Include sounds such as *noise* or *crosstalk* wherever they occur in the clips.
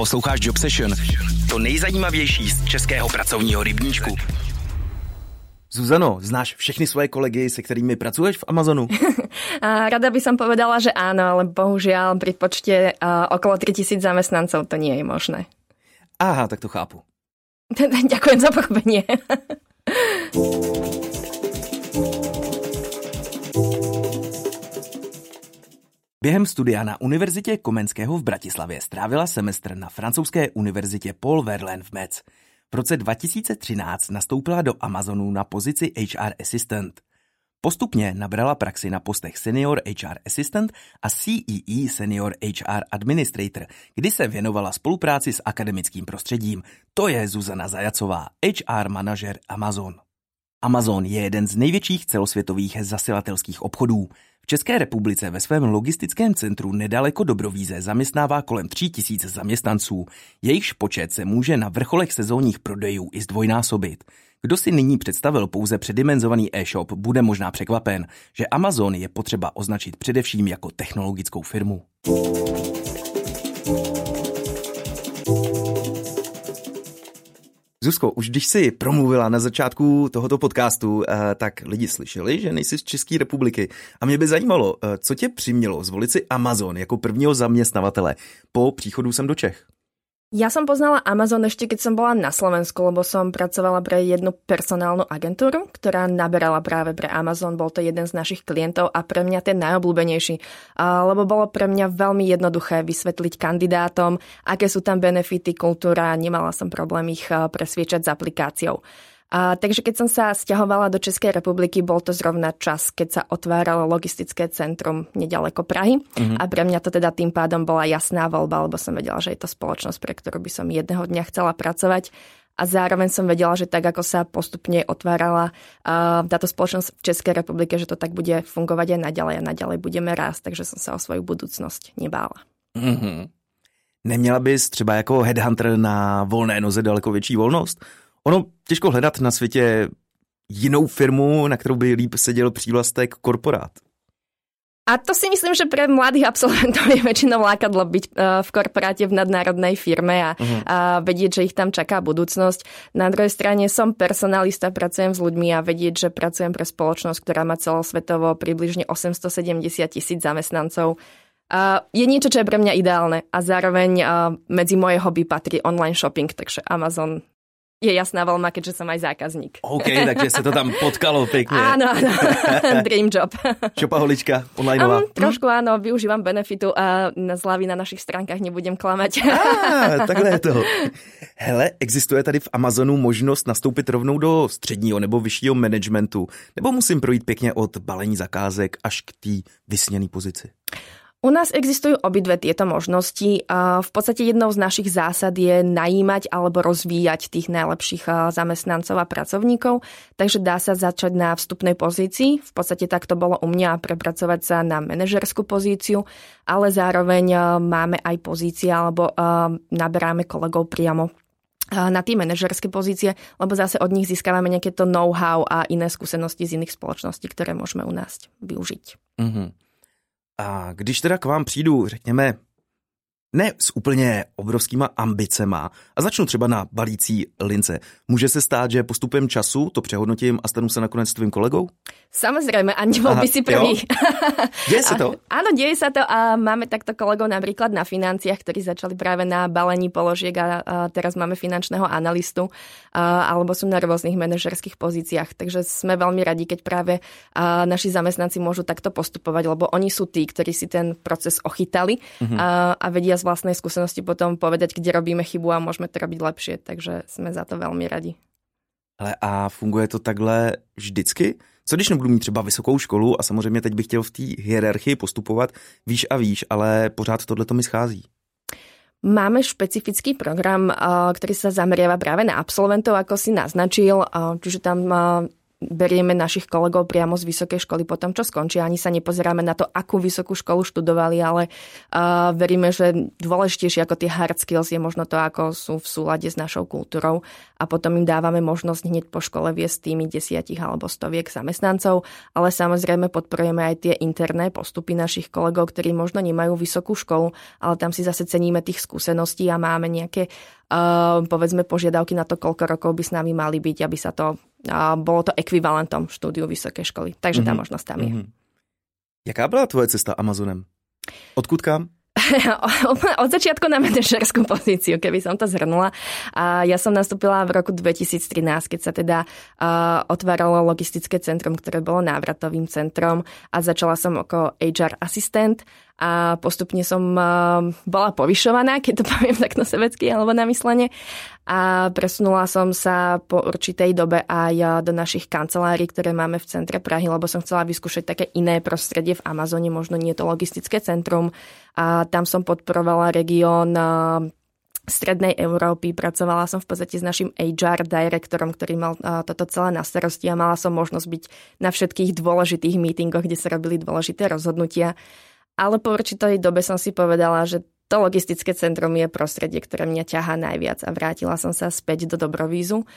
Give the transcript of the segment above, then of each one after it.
Posloucháš Job Session, to nejzajímavější z českého pracovního rybníčku. Zuzano, znáš všechny svoje kolegy, se kterými pracuješ v Amazonu? *laughs* Rada by som povedala, že áno, ale bohužiaľ pri počte okolo 3000 zamestnancov to nie je možné. Aha, tak to chápu. *laughs* Ďakujem za pochopenie. *laughs* Během studia na Univerzitě Komenského v Bratislavě strávila semestr na francouzské univerzitě Paul Verlaine v Metz. V roce 2013 nastoupila do Amazonu na pozici HR Assistant. Postupně nabrala praxi na postech Senior HR Assistant a CEE Senior HR Administrator, kdy se věnovala spolupráci s akademickým prostředím. To je Zuzana Zajacová, HR manažer Amazon. Amazon je jeden z největších celosvětových zasilatelských obchodů. České republice ve svém logistickém centru nedaleko Dobrovíze zaměstnává kolem 3000 zaměstnanců. Jejichž počet se může na vrcholech sezónních prodejů i zdvojnásobit. Kdo si nyní představil pouze předimenzovaný e-shop, bude možná překvapen, že Amazon je potřeba označit především jako technologickou firmu. Zuzko, už když jsi promluvila na začátku tohoto podcastu, eh, tak lidi slyšeli, že nejsi z České republiky. A mě by zajímalo, eh, co tě přimělo zvolit si Amazon jako prvního zaměstnavatele po příchodu sem do Čech? Ja som poznala Amazon ešte keď som bola na Slovensku, lebo som pracovala pre jednu personálnu agentúru, ktorá naberala práve pre Amazon. Bol to jeden z našich klientov a pre mňa ten najobľúbenejší, lebo bolo pre mňa veľmi jednoduché vysvetliť kandidátom, aké sú tam benefity, kultúra, nemala som problém ich presviečať s aplikáciou. A, takže keď som sa stiahovala do Českej republiky, bol to zrovna čas, keď sa otváralo logistické centrum nedaleko Prahy. Mm-hmm. A pre mňa to teda tým pádom bola jasná voľba, lebo som vedela, že je to spoločnosť, pre ktorú by som jedného dňa chcela pracovať. A zároveň som vedela, že tak, ako sa postupne otvárala uh, táto spoločnosť v Českej republike, že to tak bude fungovať aj naďalej a naďalej budeme rásť, takže som sa o svoju budúcnosť nebála. Mm-hmm. Neměla bys třeba jako headhunter na volné noze daleko větší volnost? Ono těžko hledat na světě jinou firmu, na kterou by líp seděl přívlastek korporát. A to si myslím, že pre mladých absolventov je väčšinou lákadlo byť e, v korporáte v nadnárodnej firme a, uh-huh. a vedieť, že ich tam čaká budúcnosť. Na druhej strane som personalista, pracujem s ľuďmi a vedieť, že pracujem pre spoločnosť, ktorá má celosvetovo približne 870 tisíc zamestnancov. Je niečo, čo je pre mňa ideálne a zároveň uh, medzi moje hobby patrí online shopping, takže Amazon je jasná veľma, keďže som aj zákazník. OK, takže sa to tam potkalo pekne. *laughs* Áno, áno. *laughs* Dream job. Šopaholička online. Um, trošku hm? áno, využívam benefitu a na zľavy na našich stránkach nebudem klamať. Ah, takhle je to. Hele, existuje tady v Amazonu možnost nastoupit rovnou do středního nebo vyššího managementu? Nebo musím projít pěkně od balení zakázek až k té vysněné pozici? U nás existujú obidve tieto možnosti. V podstate jednou z našich zásad je najímať alebo rozvíjať tých najlepších zamestnancov a pracovníkov, takže dá sa začať na vstupnej pozícii. V podstate tak to bolo u mňa prepracovať sa na manažerskú pozíciu, ale zároveň máme aj pozície alebo naberáme kolegov priamo na tie manažerské pozície, lebo zase od nich získavame nejaké to know-how a iné skúsenosti z iných spoločností, ktoré môžeme u nás využiť. Mm-hmm. A když teda k vám přijdu, řekněme, ne s úplně obrovskýma ambicema a začnu třeba na balící lince. Může se stát, že postupem času to přehodnotím a stanu se nakonec tvým kolegou? Samozrejme, a nebol by si prvý. Deje sa to? *laughs* A, áno, deje sa to a máme takto kolegov napríklad na financiách, ktorí začali práve na balení položiek a, a teraz máme finančného analistu a, alebo sú na rôznych manažerských pozíciách. Takže sme veľmi radi, keď práve a, naši zamestnanci môžu takto postupovať, lebo oni sú tí, ktorí si ten proces ochytali mm-hmm. a, a vedia z vlastnej skúsenosti potom povedať, kde robíme chybu a môžeme to robiť lepšie. Takže sme za to veľmi radi. Ale a funguje to takhle vždycky? Co když nebudu mít třeba vysokou školu a samozřejmě teď bych chtěl v té hierarchii postupovat výš a výš, ale pořád tohle to mi schází? Máme špecifický program, ktorý sa zameriava práve na absolventov, ako si naznačil, čiže tam berieme našich kolegov priamo z vysokej školy po tom, čo skončia. Ani sa nepozeráme na to, akú vysokú školu študovali, ale uh, veríme, že dôležitejšie ako tie hard skills je možno to, ako sú v súlade s našou kultúrou a potom im dávame možnosť hneď po škole viesť tými desiatich alebo stoviek zamestnancov, ale samozrejme podporujeme aj tie interné postupy našich kolegov, ktorí možno nemajú vysokú školu, ale tam si zase ceníme tých skúseností a máme nejaké uh, povedzme požiadavky na to, koľko rokov by s nami mali byť, aby sa to bolo to ekvivalentom štúdiu vysokej školy. Takže mm-hmm. tá možnosť tam je. Mm-hmm. Jaká byla tvoje cesta Amazonem? Odkud kam? *laughs* od začiatku na manažerskú pozíciu, keby som to zhrnula. A ja som nastúpila v roku 2013, keď sa teda uh, otváralo logistické centrum, ktoré bolo návratovým centrom a začala som ako HR asistent a postupne som bola povyšovaná, keď to *laughs* poviem takto sebecky alebo na myslenie. A presunula som sa po určitej dobe aj do našich kancelárií, ktoré máme v centre Prahy, lebo som chcela vyskúšať také iné prostredie v Amazone, možno nie to logistické centrum. A tam som podporovala región strednej Európy. Pracovala som v podstate s našim HR direktorom, ktorý mal toto celé na starosti a mala som možnosť byť na všetkých dôležitých mítingoch, kde sa robili dôležité rozhodnutia. Ale po určitej dobe som si povedala, že to logistické centrum je prostredie, ktoré mňa ťahá najviac a vrátila som sa späť do Dobrovízu,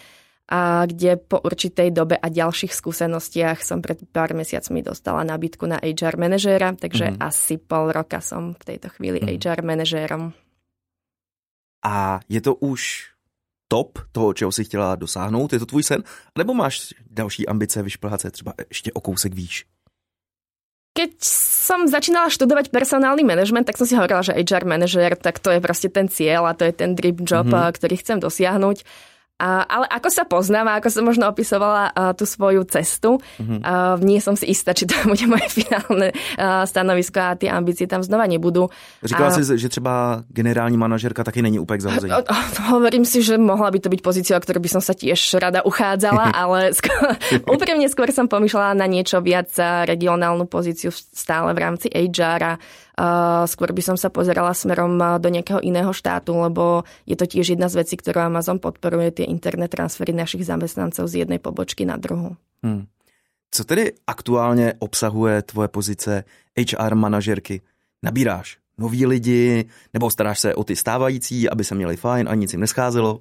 a kde po určitej dobe a ďalších skúsenostiach som pred pár mesiacmi dostala nabídku na HR manažéra, takže mm. asi pol roka som v tejto chvíli mm. HR manažérom. A je to už top toho, čeho si chtěla dosáhnout? Je to tvůj sen? Nebo máš další ambice vyšplhat se třeba ještě o kousek výš? Keď som začínala študovať personálny manažment, tak som si hovorila, že HR manažer, tak to je proste ten cieľ a to je ten dream job, mm-hmm. ktorý chcem dosiahnuť. A, ale ako sa poznáva, ako som možno opisovala uh, tú svoju cestu, mm-hmm. uh, nie som si istá, či to *laughs* bude moje finálne uh, stanovisko a tie ambície tam znova nebudú. Říkala a... si, že třeba generální manažerka taky není úplne k zahození. Hovorím si, že mohla by to byť pozícia, o ktorú by som sa tiež rada uchádzala, *laughs* ale skôr, *laughs* úprimne skôr som pomýšľala na niečo viac regionálnu pozíciu stále v rámci HR a skôr by som sa pozerala smerom do nejakého iného štátu, lebo je to tiež jedna z vecí, ktorú Amazon podporuje, tie internet transfery našich zamestnancov z jednej pobočky na druhou. Hmm. Co tedy aktuálně obsahuje tvoje pozice HR manažerky? Nabíráš noví lidi, nebo staráš se o ty stávající, aby se měli fajn a nic jim nescházelo?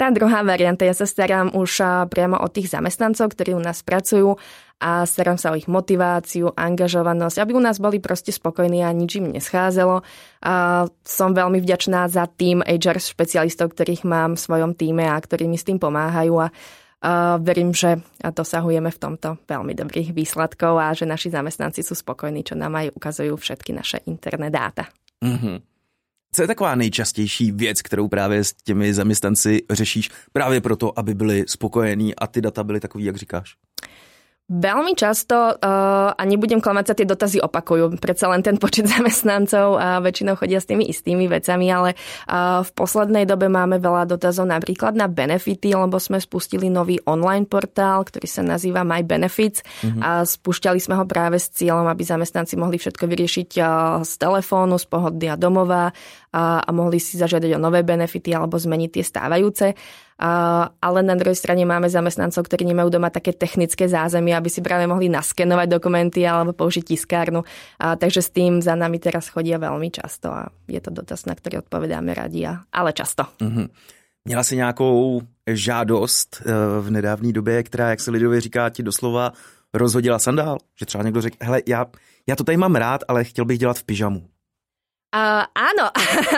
Tá druhá varianta, ja sa starám už priamo o tých zamestnancov, ktorí u nás pracujú a starám sa o ich motiváciu, angažovanosť, aby u nás boli proste spokojní a nič im nescházelo. A som veľmi vďačná za tým HR špecialistov, ktorých mám v svojom týme a ktorí mi s tým pomáhajú a a verím, že dosahujeme v tomto veľmi dobrých výsledkov a že naši zamestnanci sú spokojní, čo nám aj ukazujú všetky naše interné dáta. Mm-hmm. Co je taková nejčastější věc, kterou právě s těmi zaměstnanci řešíš právě proto, aby byli spokojení a ty data byly takový, jak říkáš? Veľmi často, uh, a nebudem klamať sa, tie dotazy opakujú. Predsa len ten počet *laughs* zamestnancov a väčšinou chodia s tými istými vecami, ale uh, v poslednej dobe máme veľa dotazov napríklad na benefity, lebo sme spustili nový online portál, ktorý sa nazýva My Benefits mm-hmm. a spúšťali sme ho práve s cieľom, aby zamestnanci mohli všetko vyriešiť z telefónu, z pohody a domova a, a mohli si zažiadať o nové benefity alebo zmeniť tie stávajúce. A, ale na druhej strane máme zamestnancov, ktorí nemajú doma také technické zázemie, aby si práve mohli naskenovať dokumenty alebo použiť tiskárnu. A, takže s tým za nami teraz chodia veľmi často a je to dotaz, na ktorý odpovedáme radi, a, ale často. Mm-hmm. Měla si nějakou žádost eh, v nedávné době, která, jak se lidově říká, ti doslova rozhodila sandál? Že třeba někdo řekl, hele, já, já to tady mám rád, ale chtěl bych dělat v pyžamu. Uh, áno,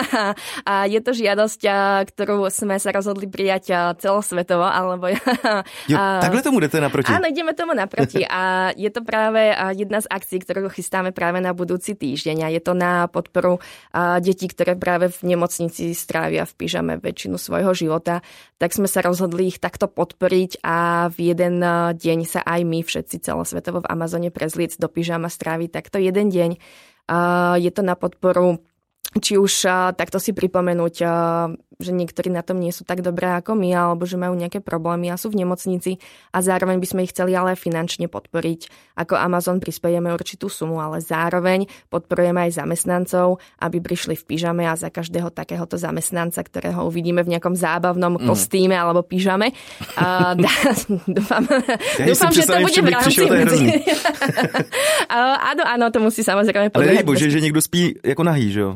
*laughs* a je to žiadosť, ktorú sme sa rozhodli prijať celosvetovo, alebo... jo, takhle tomu jdete naproti? Áno, ideme tomu naproti. A je to práve jedna z akcií, ktorú chystáme práve na budúci týždeň. A je to na podporu detí, ktoré práve v nemocnici strávia v pyžame väčšinu svojho života, tak sme sa rozhodli ich takto podporiť a v jeden deň sa aj my všetci celosvetovo v Amazone prezliec do pyžama stráviť takto jeden deň je to na podporu či už takto si pripomenúť, že niektorí na tom nie sú tak dobré ako my, alebo že majú nejaké problémy a sú v nemocnici a zároveň by sme ich chceli ale finančne podporiť. Ako Amazon prispiejeme určitú sumu, ale zároveň podporujeme aj zamestnancov, aby prišli v pyžame a za každého takéhoto zamestnanca, ktorého uvidíme v nejakom zábavnom mm. kostýme alebo pyžame. Uh, *laughs* dá, dúfam, ja dúfam že to bude v rámci *laughs* áno, áno, to musí samozrejme. Ale bože, že niekto spí ako nahý, že jo?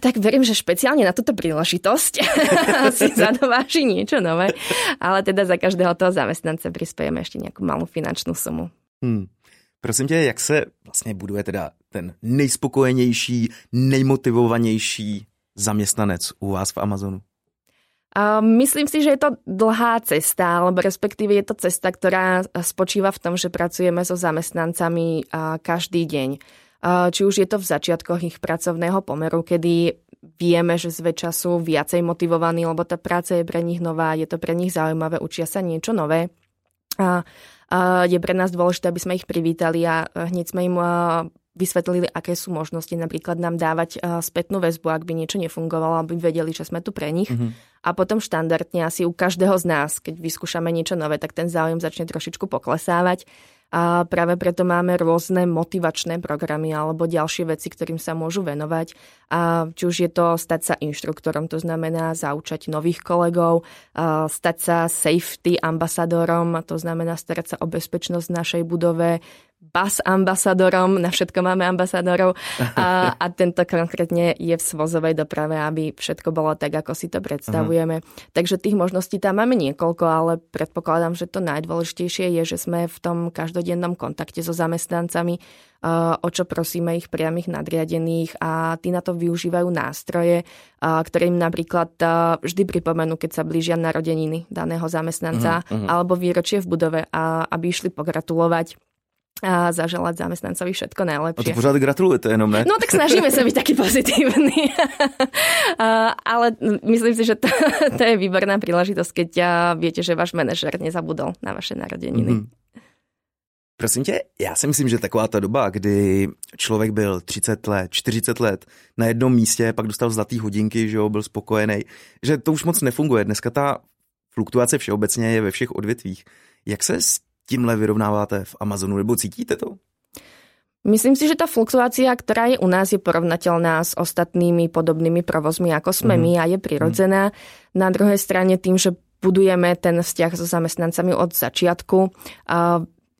Tak verím, že špeciálne na túto príležitosť *laughs* si zadováži niečo nové, ale teda za každého toho zamestnance prispiejeme ešte nejakú malú finančnú sumu. Hmm. Prosím tě, jak se vlastně buduje teda ten nejspokojenější, nejmotivovanější zaměstnanec u vás v Amazonu? myslím si, že je to dlhá cesta, alebo respektíve je to cesta, ktorá spočíva v tom, že pracujeme so zamestnancami každý deň či už je to v začiatkoch ich pracovného pomeru, kedy vieme, že zväčša sú viacej motivovaní, lebo tá práca je pre nich nová, je to pre nich zaujímavé, učia sa niečo nové. A, a je pre nás dôležité, aby sme ich privítali a hneď sme im vysvetlili, aké sú možnosti napríklad nám dávať spätnú väzbu, ak by niečo nefungovalo, aby vedeli, že sme tu pre nich. Mm-hmm. A potom štandardne asi u každého z nás, keď vyskúšame niečo nové, tak ten záujem začne trošičku poklesávať a práve preto máme rôzne motivačné programy alebo ďalšie veci, ktorým sa môžu venovať. A či už je to stať sa inštruktorom, to znamená zaučať nových kolegov, stať sa safety ambasadorom, to znamená starať sa o bezpečnosť v našej budove, bas ambasadorom, na všetko máme ambasadorov a, *laughs* a tento konkrétne je v svozovej doprave, aby všetko bolo tak, ako si to predstavujeme. Aha. Takže tých možností tam máme niekoľko, ale predpokladám, že to najdôležitejšie je, že sme v tom každodennom kontakte so zamestnancami, o čo prosíme ich priamých nadriadených a tí na to využívajú nástroje, ktoré im napríklad vždy pripomenú, keď sa blížia narodeniny daného zamestnanca uh-huh, uh-huh. alebo výročie v budove, a aby išli pogratulovať a zaželať zamestnancovi všetko najlepšie. A to pořád gratulujete jenom, ne? No tak snažíme sa byť taký pozitívny. *laughs* Ale myslím si, že to, to je výborná príležitosť, keď viete, že váš manažer nezabudol na vaše narodeniny. Mm-hmm. Prosím tě, já si myslím, že taková ta doba, kdy člověk byl 30 let, 40 let na jednom místě, pak dostal zlatý hodinky, že jo, byl spokojený, že to už moc nefunguje. Dneska ta fluktuace všeobecně je ve všech odvětvích. Jak se s tímhle vyrovnáváte v Amazonu, nebo cítíte to? Myslím si, že tá fluktuácia, ktorá je u nás, je porovnateľná s ostatnými podobnými provozmi, ako sme mm. my a je prirodzená. Mm. Na druhej strane tým, že budujeme ten vzťah so zamestnancami od začiatku,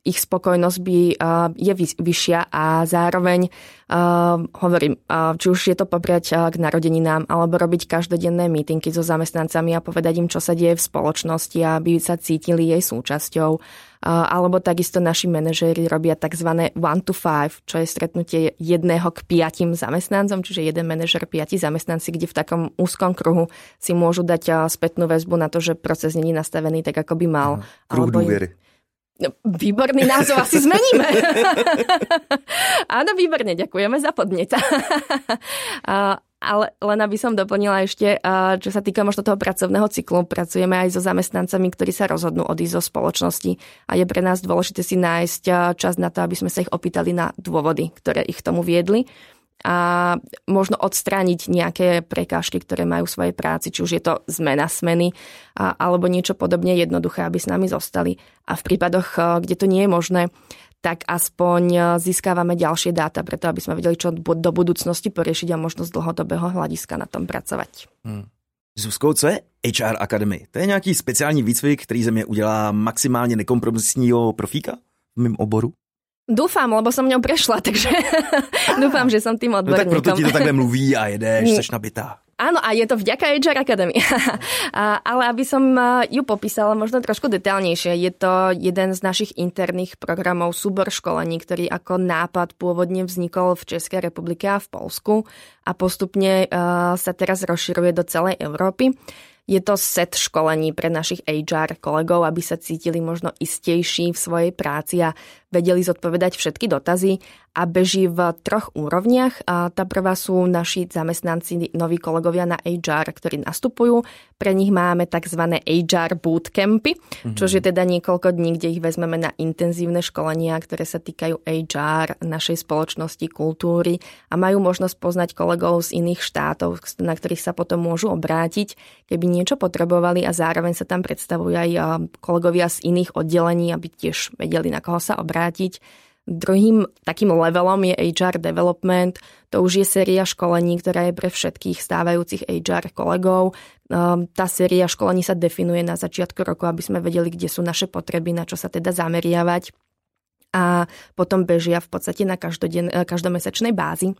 ich spokojnosť by, uh, je vyššia a zároveň uh, hovorím, uh, či už je to popriať k narodeninám alebo robiť každodenné mítinky so zamestnancami a povedať im, čo sa deje v spoločnosti, aby sa cítili jej súčasťou. Alebo takisto naši manažéri robia tzv. one to five, čo je stretnutie jedného k piatim zamestnancom, čiže jeden manažer, piati zamestnanci, kde v takom úzkom kruhu si môžu dať spätnú väzbu na to, že proces není nastavený tak, ako by mal. Kruh dôvery. No, výborný názov asi zmeníme. *laughs* Áno, výborne, ďakujeme za podnet. *laughs* Ale len aby som doplnila ešte, čo sa týka možno toho pracovného cyklu, pracujeme aj so zamestnancami, ktorí sa rozhodnú odísť zo spoločnosti a je pre nás dôležité si nájsť čas na to, aby sme sa ich opýtali na dôvody, ktoré ich tomu viedli a možno odstrániť nejaké prekážky, ktoré majú v svojej práci, či už je to zmena smeny a, alebo niečo podobne jednoduché, aby s nami zostali. A v prípadoch, eh, kde to nie je možné, tak aspoň eh, získávame ďalšie dáta, preto aby sme vedeli, čo do budúcnosti poriešiť a možno z dlhodobého hľadiska na tom pracovať. Hmm. Zuzko, co je HR Academy? To je nějaký speciální výcvik, který ze mě udělá maximálně nekompromisního profíka v mém oboru? Dúfam, lebo som ňou prešla, *laughs* takže dúfam, že som tým odborníkom. No tak proto ti to takhle mluví a jedeš, seš nabitá. Áno, a je to vďaka HR Academy. *laughs* Ale aby som ju popísala možno trošku detálnejšie, je to jeden z našich interných programov súbor školení, ktorý ako nápad pôvodne vznikol v Českej republike a v Polsku a postupne sa teraz rozširuje do celej Európy. Je to set školení pre našich HR kolegov, aby sa cítili možno istejší v svojej práci a vedeli zodpovedať všetky dotazy a beží v troch úrovniach. A tá prvá sú naši zamestnanci, noví kolegovia na HR, ktorí nastupujú. Pre nich máme tzv. HR bootcampy, mm-hmm. čo je teda niekoľko dní, kde ich vezmeme na intenzívne školenia, ktoré sa týkajú HR, našej spoločnosti, kultúry a majú možnosť poznať kolegov z iných štátov, na ktorých sa potom môžu obrátiť, keby niečo potrebovali a zároveň sa tam predstavujú aj kolegovia z iných oddelení, aby tiež vedeli, na koho sa obrátiť. Druhým takým levelom je HR development. To už je séria školení, ktorá je pre všetkých stávajúcich HR kolegov. Ehm, tá séria školení sa definuje na začiatku roku, aby sme vedeli, kde sú naše potreby, na čo sa teda zameriavať. A potom bežia v podstate na každoden, eh, každomesečnej bázi.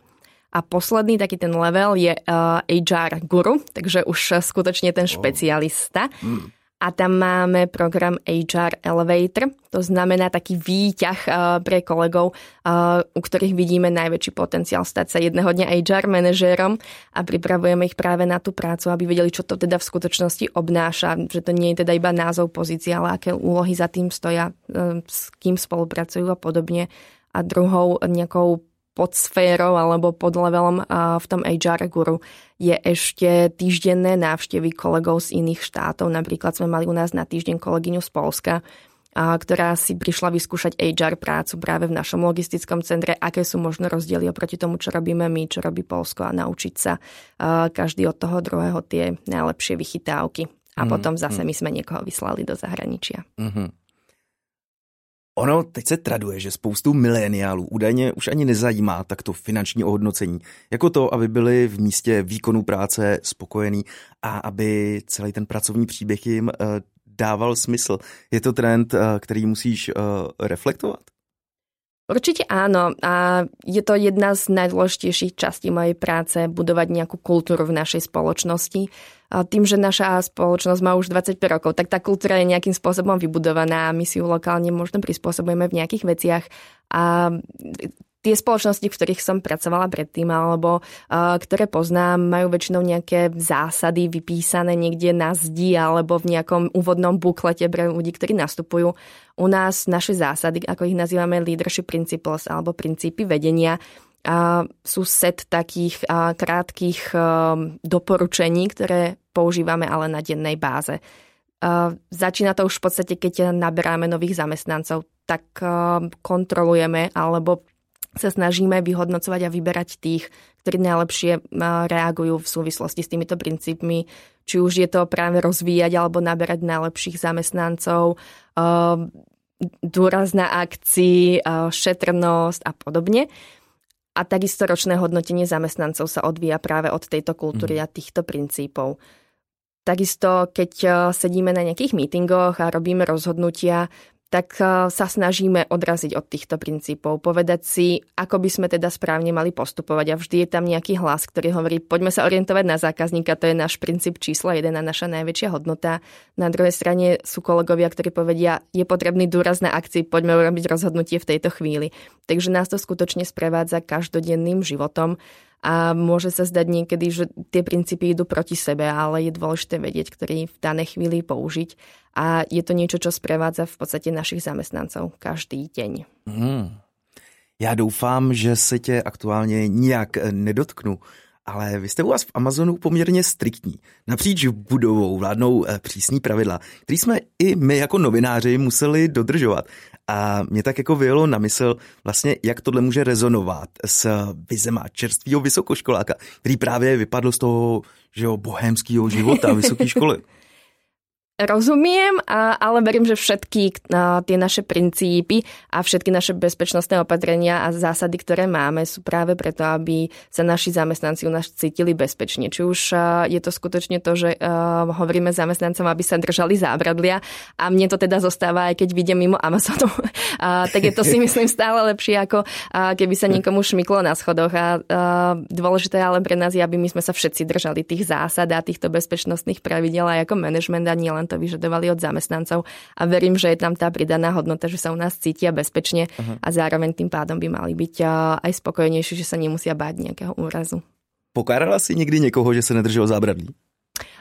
A posledný taký ten level je eh, HR guru, takže už skutočne ten špecialista. Oh. Mm a tam máme program HR Elevator, to znamená taký výťah eh, pre kolegov, eh, u ktorých vidíme najväčší potenciál stať sa jedného dňa HR manažérom a pripravujeme ich práve na tú prácu, aby vedeli, čo to teda v skutočnosti obnáša, že to nie je teda iba názov pozície, ale aké úlohy za tým stoja, eh, s kým spolupracujú a podobne. A druhou nejakou pod sférou alebo pod levelom v tom HR guru je ešte týždenné návštevy kolegov z iných štátov. Napríklad sme mali u nás na týždeň kolegyňu z Polska, ktorá si prišla vyskúšať HR prácu práve v našom logistickom centre, aké sú možno rozdiely oproti tomu, čo robíme my, čo robí Polsko a naučiť sa každý od toho druhého tie najlepšie vychytávky. A mm, potom zase mm. my sme niekoho vyslali do zahraničia. Mm-hmm. Teď se traduje, že spoustu mileniálů údajně už ani nezajímá takto finanční ohodnocení, jako to, aby byli v místě výkonu práce spokojení a aby celý ten pracovní příběh jim uh, dával smysl. Je to trend, uh, který musíš uh, reflektovat? Určite áno a je to jedna z najdôležitejších častí mojej práce budovať nejakú kultúru v našej spoločnosti. Tým, že naša spoločnosť má už 25 rokov, tak tá kultúra je nejakým spôsobom vybudovaná a my si ju lokálne možno prispôsobujeme v nejakých veciach a tie spoločnosti, v ktorých som pracovala predtým alebo ktoré poznám, majú väčšinou nejaké zásady vypísané niekde na zdi alebo v nejakom úvodnom buklete pre ľudí, ktorí nastupujú. U nás naše zásady, ako ich nazývame leadership principles alebo princípy vedenia, uh, sú set takých uh, krátkých uh, doporučení, ktoré používame ale na dennej báze. Uh, začína to už v podstate, keď naberáme nových zamestnancov, tak uh, kontrolujeme alebo sa snažíme vyhodnocovať a vyberať tých, ktorí najlepšie reagujú v súvislosti s týmito princípmi. Či už je to práve rozvíjať alebo naberať najlepších zamestnancov, dôraz na akcii, šetrnosť a podobne. A takisto ročné hodnotenie zamestnancov sa odvíja práve od tejto kultúry mhm. a týchto princípov. Takisto, keď sedíme na nejakých mítingoch a robíme rozhodnutia, tak eh, sa snažíme odraziť od týchto princípov, povedať si, ako by sme teda správne mali postupovať a vždy je tam nejaký hlas, ktorý hovorí, poďme sa orientovať na zákazníka, to je náš princíp číslo jeden a naša najväčšia hodnota. Na druhej strane sú kolegovia, ktorí povedia, je potrebný dôraz na akcii, poďme urobiť rozhodnutie v tejto chvíli. Takže nás to skutočne sprevádza každodenným životom a môže sa zdať niekedy, že tie princípy idú proti sebe, ale je dôležité vedieť, ktorý v danej chvíli použiť a je to niečo, čo sprevádza v podstate našich zamestnancov každý deň. Hmm. Já doufám, že se tě aktuálně nijak nedotknu, ale vy jste u vás v Amazonu poměrně striktní. Napříč budovou vládnou eh, přísní pravidla, které jsme i my jako novináři museli dodržovat. A mě tak jako vyjelo na mysl vlastně, jak tohle může rezonovat s vizema čerstvého vysokoškoláka, který právě vypadl z toho že jo, bohémského života vysoké školy. *laughs* Rozumiem, ale verím, že všetky tie naše princípy a všetky naše bezpečnostné opatrenia a zásady, ktoré máme, sú práve preto, aby sa naši zamestnanci u nás cítili bezpečne. Či už je to skutočne to, že hovoríme zamestnancom, aby sa držali zábradlia a mne to teda zostáva, aj keď vidím mimo Amazonu, *laughs* tak je to si myslím stále lepšie, ako keby sa niekomu šmyklo na schodoch. A dôležité ale pre nás je, aby my sme sa všetci držali tých zásad a týchto bezpečnostných pravidel aj ako manažment a nielen to vyžadovali od zamestnancov a verím, že je tam tá pridaná hodnota, že sa u nás cítia bezpečne uh-huh. a zároveň tým pádom by mali byť aj spokojnejší, že sa nemusia báť nejakého úrazu. Pokárala si nikdy niekoho, že sa nedržal zábradlí?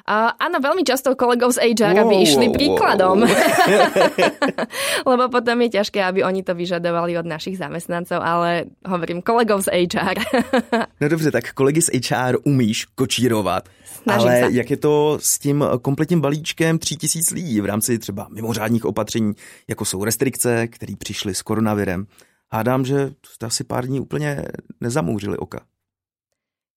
Uh, áno, veľmi často kolegov z HR wow, by išli príkladom. Wow. *laughs* Lebo potom je ťažké, aby oni to vyžadovali od našich zamestnancov, ale hovorím kolegov z HR. *laughs* no dobře, tak kolegy z HR umíš kočírovat. Snažím ale se. jak je to s tím kompletním balíčkem 3000 lidí v rámci třeba mimořádních opatření, jako jsou restrikce, které přišly s koronavirem? Hádám, že jste asi pár dní úplně nezamouřili oka.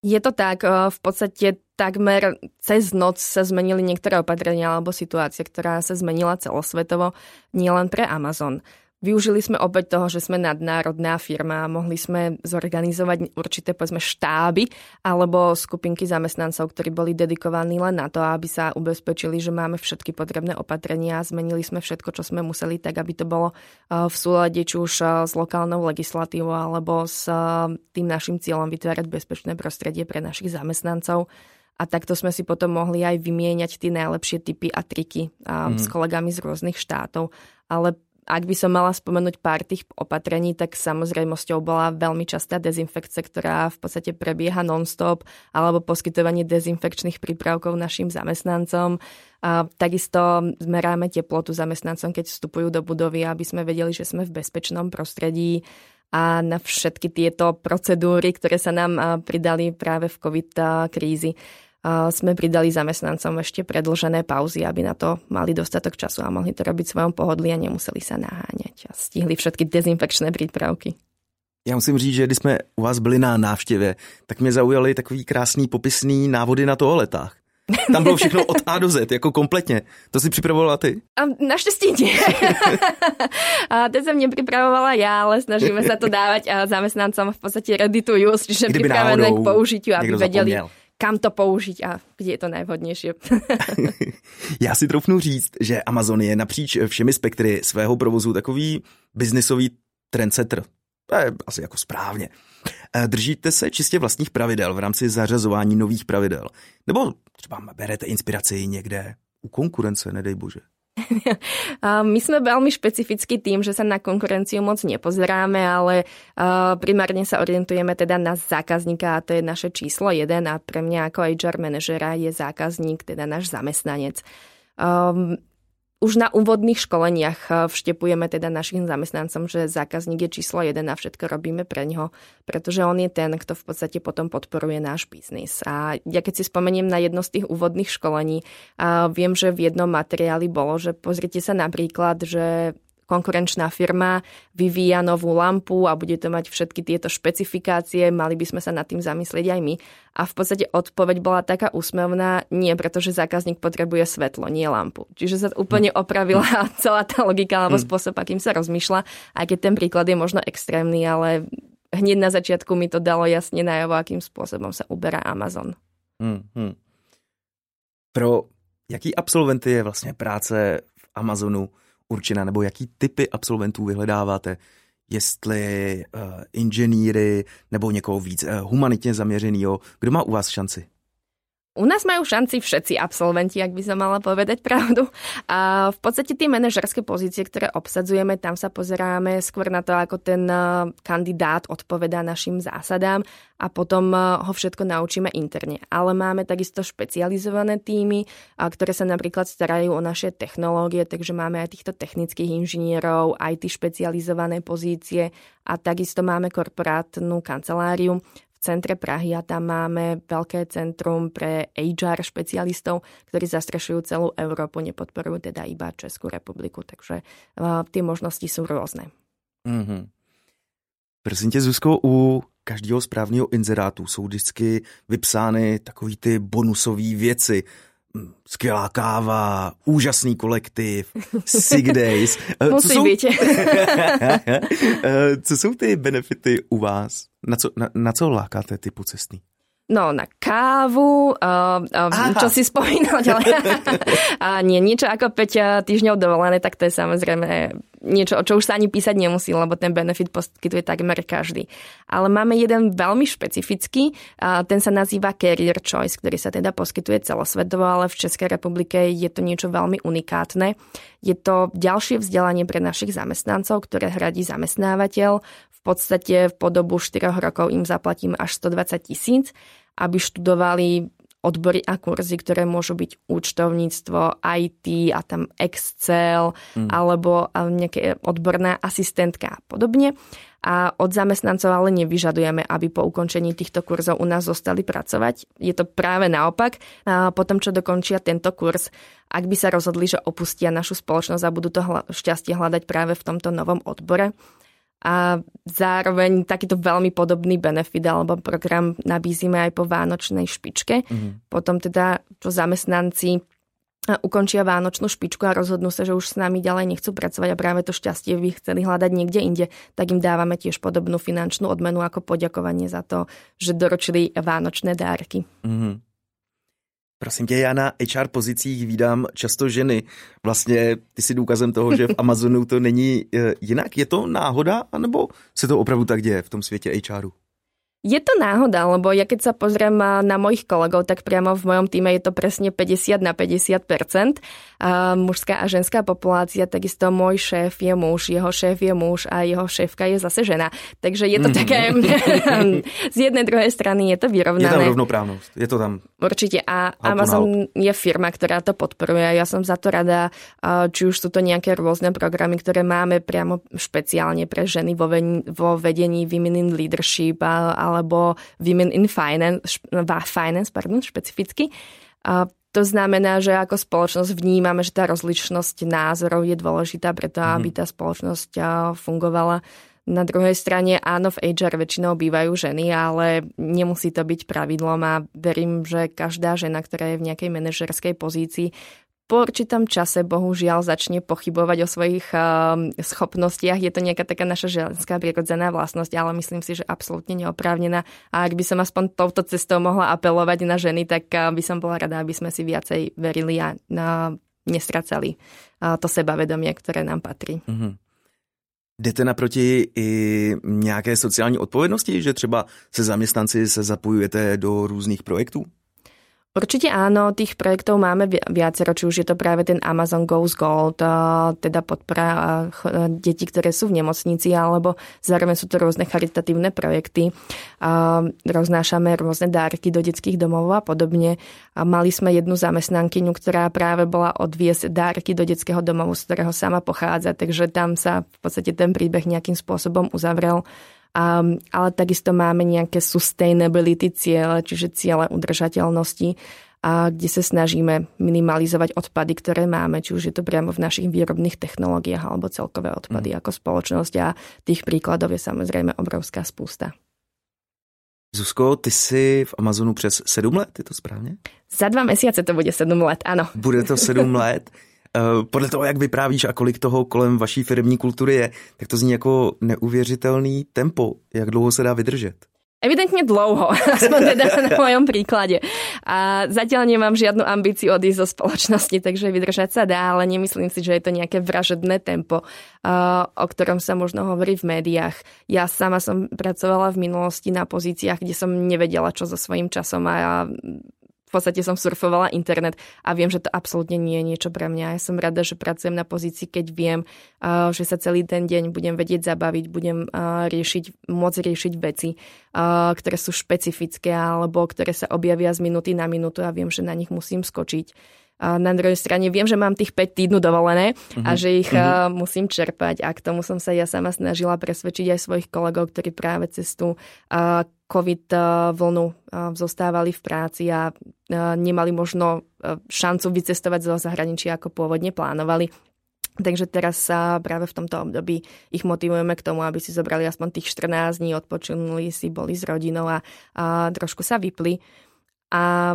Je to tak, eh, v podstate takmer cez noc sa zmenili niektoré opatrenia alebo situácia, ktorá sa zmenila celosvetovo, nielen pre Amazon. Využili sme opäť toho, že sme nadnárodná firma a mohli sme zorganizovať určité povedzme štáby alebo skupinky zamestnancov, ktorí boli dedikovaní len na to, aby sa ubezpečili, že máme všetky potrebné opatrenia. Zmenili sme všetko, čo sme museli, tak aby to bolo eh, v súlade či už eh, s lokálnou legislatívou alebo s eh, tým našim cieľom vytvárať bezpečné prostredie pre našich zamestnancov a takto sme si potom mohli aj vymieňať tie najlepšie typy a triky mm. s kolegami z rôznych štátov. Ale ak by som mala spomenúť pár tých opatrení, tak samozrejmosťou bola veľmi častá dezinfekcia, ktorá v podstate prebieha non-stop, alebo poskytovanie dezinfekčných prípravkov našim zamestnancom. A takisto zmeráme teplotu zamestnancom, keď vstupujú do budovy, aby sme vedeli, že sme v bezpečnom prostredí a na všetky tieto procedúry, ktoré sa nám pridali práve v COVID krízi sme pridali zamestnancom ešte predlžené pauzy, aby na to mali dostatok času a mohli to robiť svojom pohodlí a nemuseli sa naháňať a stihli všetky dezinfekčné prípravky. Já musím říct, že když jsme u vás byli na návštěvě, tak mě zaujaly takový krásný popisný návody na toaletách. Tam bylo všechno od A do Z, jako kompletně. To si připravovala ty? A naštěstí nie. a teď jsem nepřipravovala já, ale snažíme se to dávat a zamestnancom v podstatě use, čiže pripravené k použitiu, aby vedeli, zapomněl kam to použiť a kde je to najvhodnější. *laughs* Já si troufnu říct, že Amazon je napříč všemi spektry svého provozu takový biznisový trendsetter. To je asi jako správně. Eh, držíte se čistě vlastních pravidel v rámci zařazování nových pravidel? Nebo třeba berete inspiraci někde u konkurence, nedej bože? My sme veľmi špecifický tým, že sa na konkurenciu moc nepozeráme, ale primárne sa orientujeme teda na zákazníka a to je naše číslo jeden a pre mňa ako HR manažera je zákazník, teda náš zamestnanec. Um, už na úvodných školeniach eh, vštepujeme teda našim zamestnancom, že zákazník je číslo jeden a všetko robíme pre neho, pretože on je ten, kto v podstate potom podporuje náš biznis. A ja keď si spomeniem na jedno z tých úvodných školení, a viem, že v jednom materiáli bolo, že pozrite sa napríklad, že konkurenčná firma vyvíja novú lampu a bude to mať všetky tieto špecifikácie, mali by sme sa nad tým zamyslieť aj my. A v podstate odpoveď bola taká úsmevná, nie pretože zákazník potrebuje svetlo, nie lampu. Čiže sa úplne opravila *laughs* celá tá logika alebo mm. spôsob, akým sa rozmýšľa, aj keď ten príklad je možno extrémny, ale hneď na začiatku mi to dalo jasne najavo, akým spôsobom sa uberá Amazon. Hmm, hmm. Pro jaký absolventy je vlastně práce v Amazonu určená, nebo jaký typy absolventů vyhledáváte? Jestli uh, inženýry nebo někoho víc uh, humanitně zaměřenýho. Kdo má u vás šanci? U nás majú šanci všetci absolventi, ak by som mala povedať pravdu. A v podstate tie manažerské pozície, ktoré obsadzujeme, tam sa pozeráme skôr na to, ako ten eh, kandidát odpovedá našim zásadám a potom eh, ho všetko naučíme interne. Ale máme takisto špecializované týmy, ktoré sa napríklad starajú o naše technológie, takže máme aj týchto technických inžinierov, aj tí špecializované pozície a takisto máme korporátnu kanceláriu, centre Prahy a tam máme veľké centrum pre HR špecialistov, ktorí zastrešujú celú Európu, nepodporujú teda iba Českú republiku, takže uh, tie možnosti sú rôzne. Mm-hmm. Prosím tě, Zuzko, u každého správného inzerátu jsou vždycky vypsány takový ty bonusové věci, skvělá káva, úžasný kolektiv, sick *laughs* days. Musí co jsou... být. *laughs* co jsou ty benefity u vás? Na co, na, na co lákáte typu cestný? No, na kávu, uh, uh, čo si spomínal ďalej. *laughs* a nie, niečo ako 5 týždňov dovolené, tak to je samozrejme niečo, o čo už sa ani písať nemusí, lebo ten benefit poskytuje takmer každý. Ale máme jeden veľmi špecifický, uh, ten sa nazýva Career Choice, ktorý sa teda poskytuje celosvetovo, ale v Českej republike je to niečo veľmi unikátne. Je to ďalšie vzdelanie pre našich zamestnancov, ktoré hradí zamestnávateľ. V podstate v podobu 4 rokov im zaplatím až 120 tisíc aby študovali odbory a kurzy, ktoré môžu byť účtovníctvo, IT a tam Excel mm. alebo nejaké odborná asistentka a podobne. A od zamestnancov ale nevyžadujeme, aby po ukončení týchto kurzov u nás zostali pracovať. Je to práve naopak. A potom, čo dokončia tento kurz, ak by sa rozhodli, že opustia našu spoločnosť a budú to šťastie hľadať práve v tomto novom odbore, a zároveň takýto veľmi podobný benefit alebo program nabízime aj po vánočnej špičke. Mm-hmm. Potom teda, čo zamestnanci ukončia vánočnú špičku a rozhodnú sa, že už s nami ďalej nechcú pracovať a práve to šťastie by chceli hľadať niekde inde, tak im dávame tiež podobnú finančnú odmenu ako poďakovanie za to, že doročili vánočné dárky. Mm-hmm. Prosím tě, já na HR pozicích vídám často ženy. Vlastně ty si důkazem toho, že v *laughs* Amazonu to není eh, jinak. Je to náhoda, anebo se to opravdu tak děje v tom světě HRu? Je to náhoda, lebo ja keď sa pozriem na mojich kolegov, tak priamo v mojom týme je to presne 50 na 50 a mužská a ženská populácia, takisto môj šéf je muž, jeho šéf je muž a jeho šéfka je zase žena. Takže je to mm-hmm. také, *laughs* z jednej druhej strany je to vyrovnané. Je tam rovnoprávnosť, je to tam. Určite a Amazon je firma, ktorá to podporuje. Ja som za to rada, či už sú to nejaké rôzne programy, ktoré máme priamo špeciálne pre ženy vo vedení Women in Leadership a alebo Women in Finance, finance pardon, špecificky. To znamená, že ako spoločnosť vnímame, že tá rozličnosť názorov je dôležitá preto, mm-hmm. aby tá spoločnosť fungovala. Na druhej strane áno, v HR väčšinou bývajú ženy, ale nemusí to byť pravidlom a verím, že každá žena, ktorá je v nejakej manažerskej pozícii, po určitom čase bohužiaľ začne pochybovať o svojich uh, schopnostiach. Je to nejaká taká naša ženská prirodzená vlastnosť, ale myslím si, že absolútne neoprávnená. A ak by som aspoň touto cestou mohla apelovať na ženy, tak uh, by som bola rada, aby sme si viacej verili a uh, nestracali to sebavedomie, ktoré nám patrí. Mm-hmm. Jdete naproti i nějaké sociální odpovědnosti, že třeba se zaměstnanci se zapojujete do různých projektů? Určite áno, tých projektov máme viacero, či už je to práve ten Amazon Goes Gold, teda podpora detí, ktoré sú v nemocnici, alebo zároveň sú to rôzne charitatívne projekty. Roznášame rôzne dárky do detských domov a podobne. Mali sme jednu zamestnankyňu, ktorá práve bola odviesť dárky do detského domovu, z ktorého sama pochádza, takže tam sa v podstate ten príbeh nejakým spôsobom uzavrel. Um, ale takisto máme nejaké sustainability ciele, čiže ciele udržateľnosti, a kde sa snažíme minimalizovať odpady, ktoré máme, či už je to priamo v našich výrobných technológiách alebo celkové odpady mm. ako spoločnosť a tých príkladov je samozrejme obrovská spústa. Zuzko, ty jsi v Amazonu přes 7 let, je to správně? Za dva mesiace to bude 7 let, ano. Bude to 7 *laughs* let. Eh, podle toho, jak vyprávíš a kolik toho kolem vaší firmní kultury je, tak to zní jako neuvěřitelný tempo. Jak dlouho se dá vydržet? Evidentne dlouho, *laughs* aspoň teda na mojom príklade. A zatiaľ nemám žiadnu ambíciu odísť zo spoločnosti, takže vydržať sa dá, ale nemyslím si, že je to nejaké vražedné tempo, o ktorom sa možno hovorí v médiách. Ja sama som pracovala v minulosti na pozíciách, kde som nevedela, čo so svojím časom a v podstate som surfovala internet a viem, že to absolútne nie je niečo pre mňa. Ja som rada, že pracujem na pozícii, keď viem, že sa celý ten deň budem vedieť zabaviť, budem riešiť, môcť riešiť veci, ktoré sú špecifické alebo ktoré sa objavia z minúty na minútu a viem, že na nich musím skočiť. Na druhej strane viem, že mám tých 5 týdnu dovolené uh-huh. a mhm. že ich uh-huh. musím čerpať a k tomu som sa ja sama snažila presvedčiť aj svojich kolegov, ktorí práve cez tú COVID vlnu zostávali v práci a nemali možno šancu vycestovať zo zahraničia, ako pôvodne plánovali. Takže teraz sa práve v tomto období ich motivujeme k tomu, aby si zobrali aspoň tých 14 dní, odpočinuli si, boli s rodinou a, a trošku sa vypli. A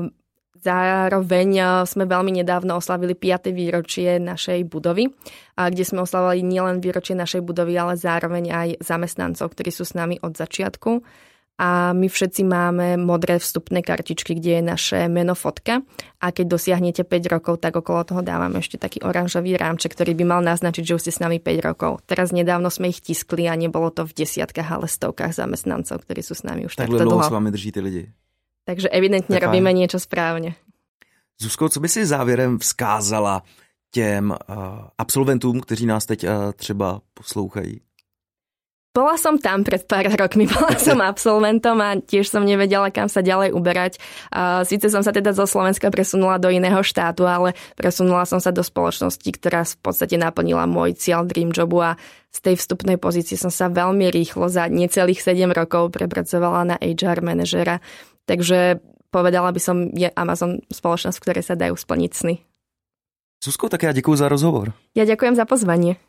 Zároveň eh, sme veľmi nedávno oslavili 5. výročie našej budovy, kde sme oslavovali nielen výročie našej budovy, ale zároveň aj zamestnancov, ktorí sú s nami od začiatku. A my všetci máme modré vstupné kartičky, kde je naše meno fotka. A keď dosiahnete 5 rokov, tak okolo toho dávame ešte taký oranžový rámček, ktorý by mal naznačiť, že už ste s nami 5 rokov. Teraz nedávno sme ich tiskli a nebolo to v desiatkách, ale stovkách zamestnancov, ktorí sú s nami už takto dlho. s vami drží ty lidi. Takže evidentně robíme něco správně. Zuzko, co by si závěrem vzkázala těm uh, absolventům, kteří nás teď uh, třeba poslouchají? Bola som tam pred pár rokmi, *laughs* bola som *laughs* absolventom a tiež som nevedela, kam sa ďalej uberať. Sice som sa teda zo Slovenska presunula do iného štátu, ale presunula som sa do spoločnosti, ktorá v podstate naplnila môj cieľ Dream Jobu a z tej vstupnej pozície som sa veľmi rýchlo za necelých 7 rokov prepracovala na HR manažera. Takže povedala by som, je Amazon spoločnosť, v ktorej sa dajú splniť sny. Susko, tak ja ďakujem za rozhovor. Ja ďakujem za pozvanie.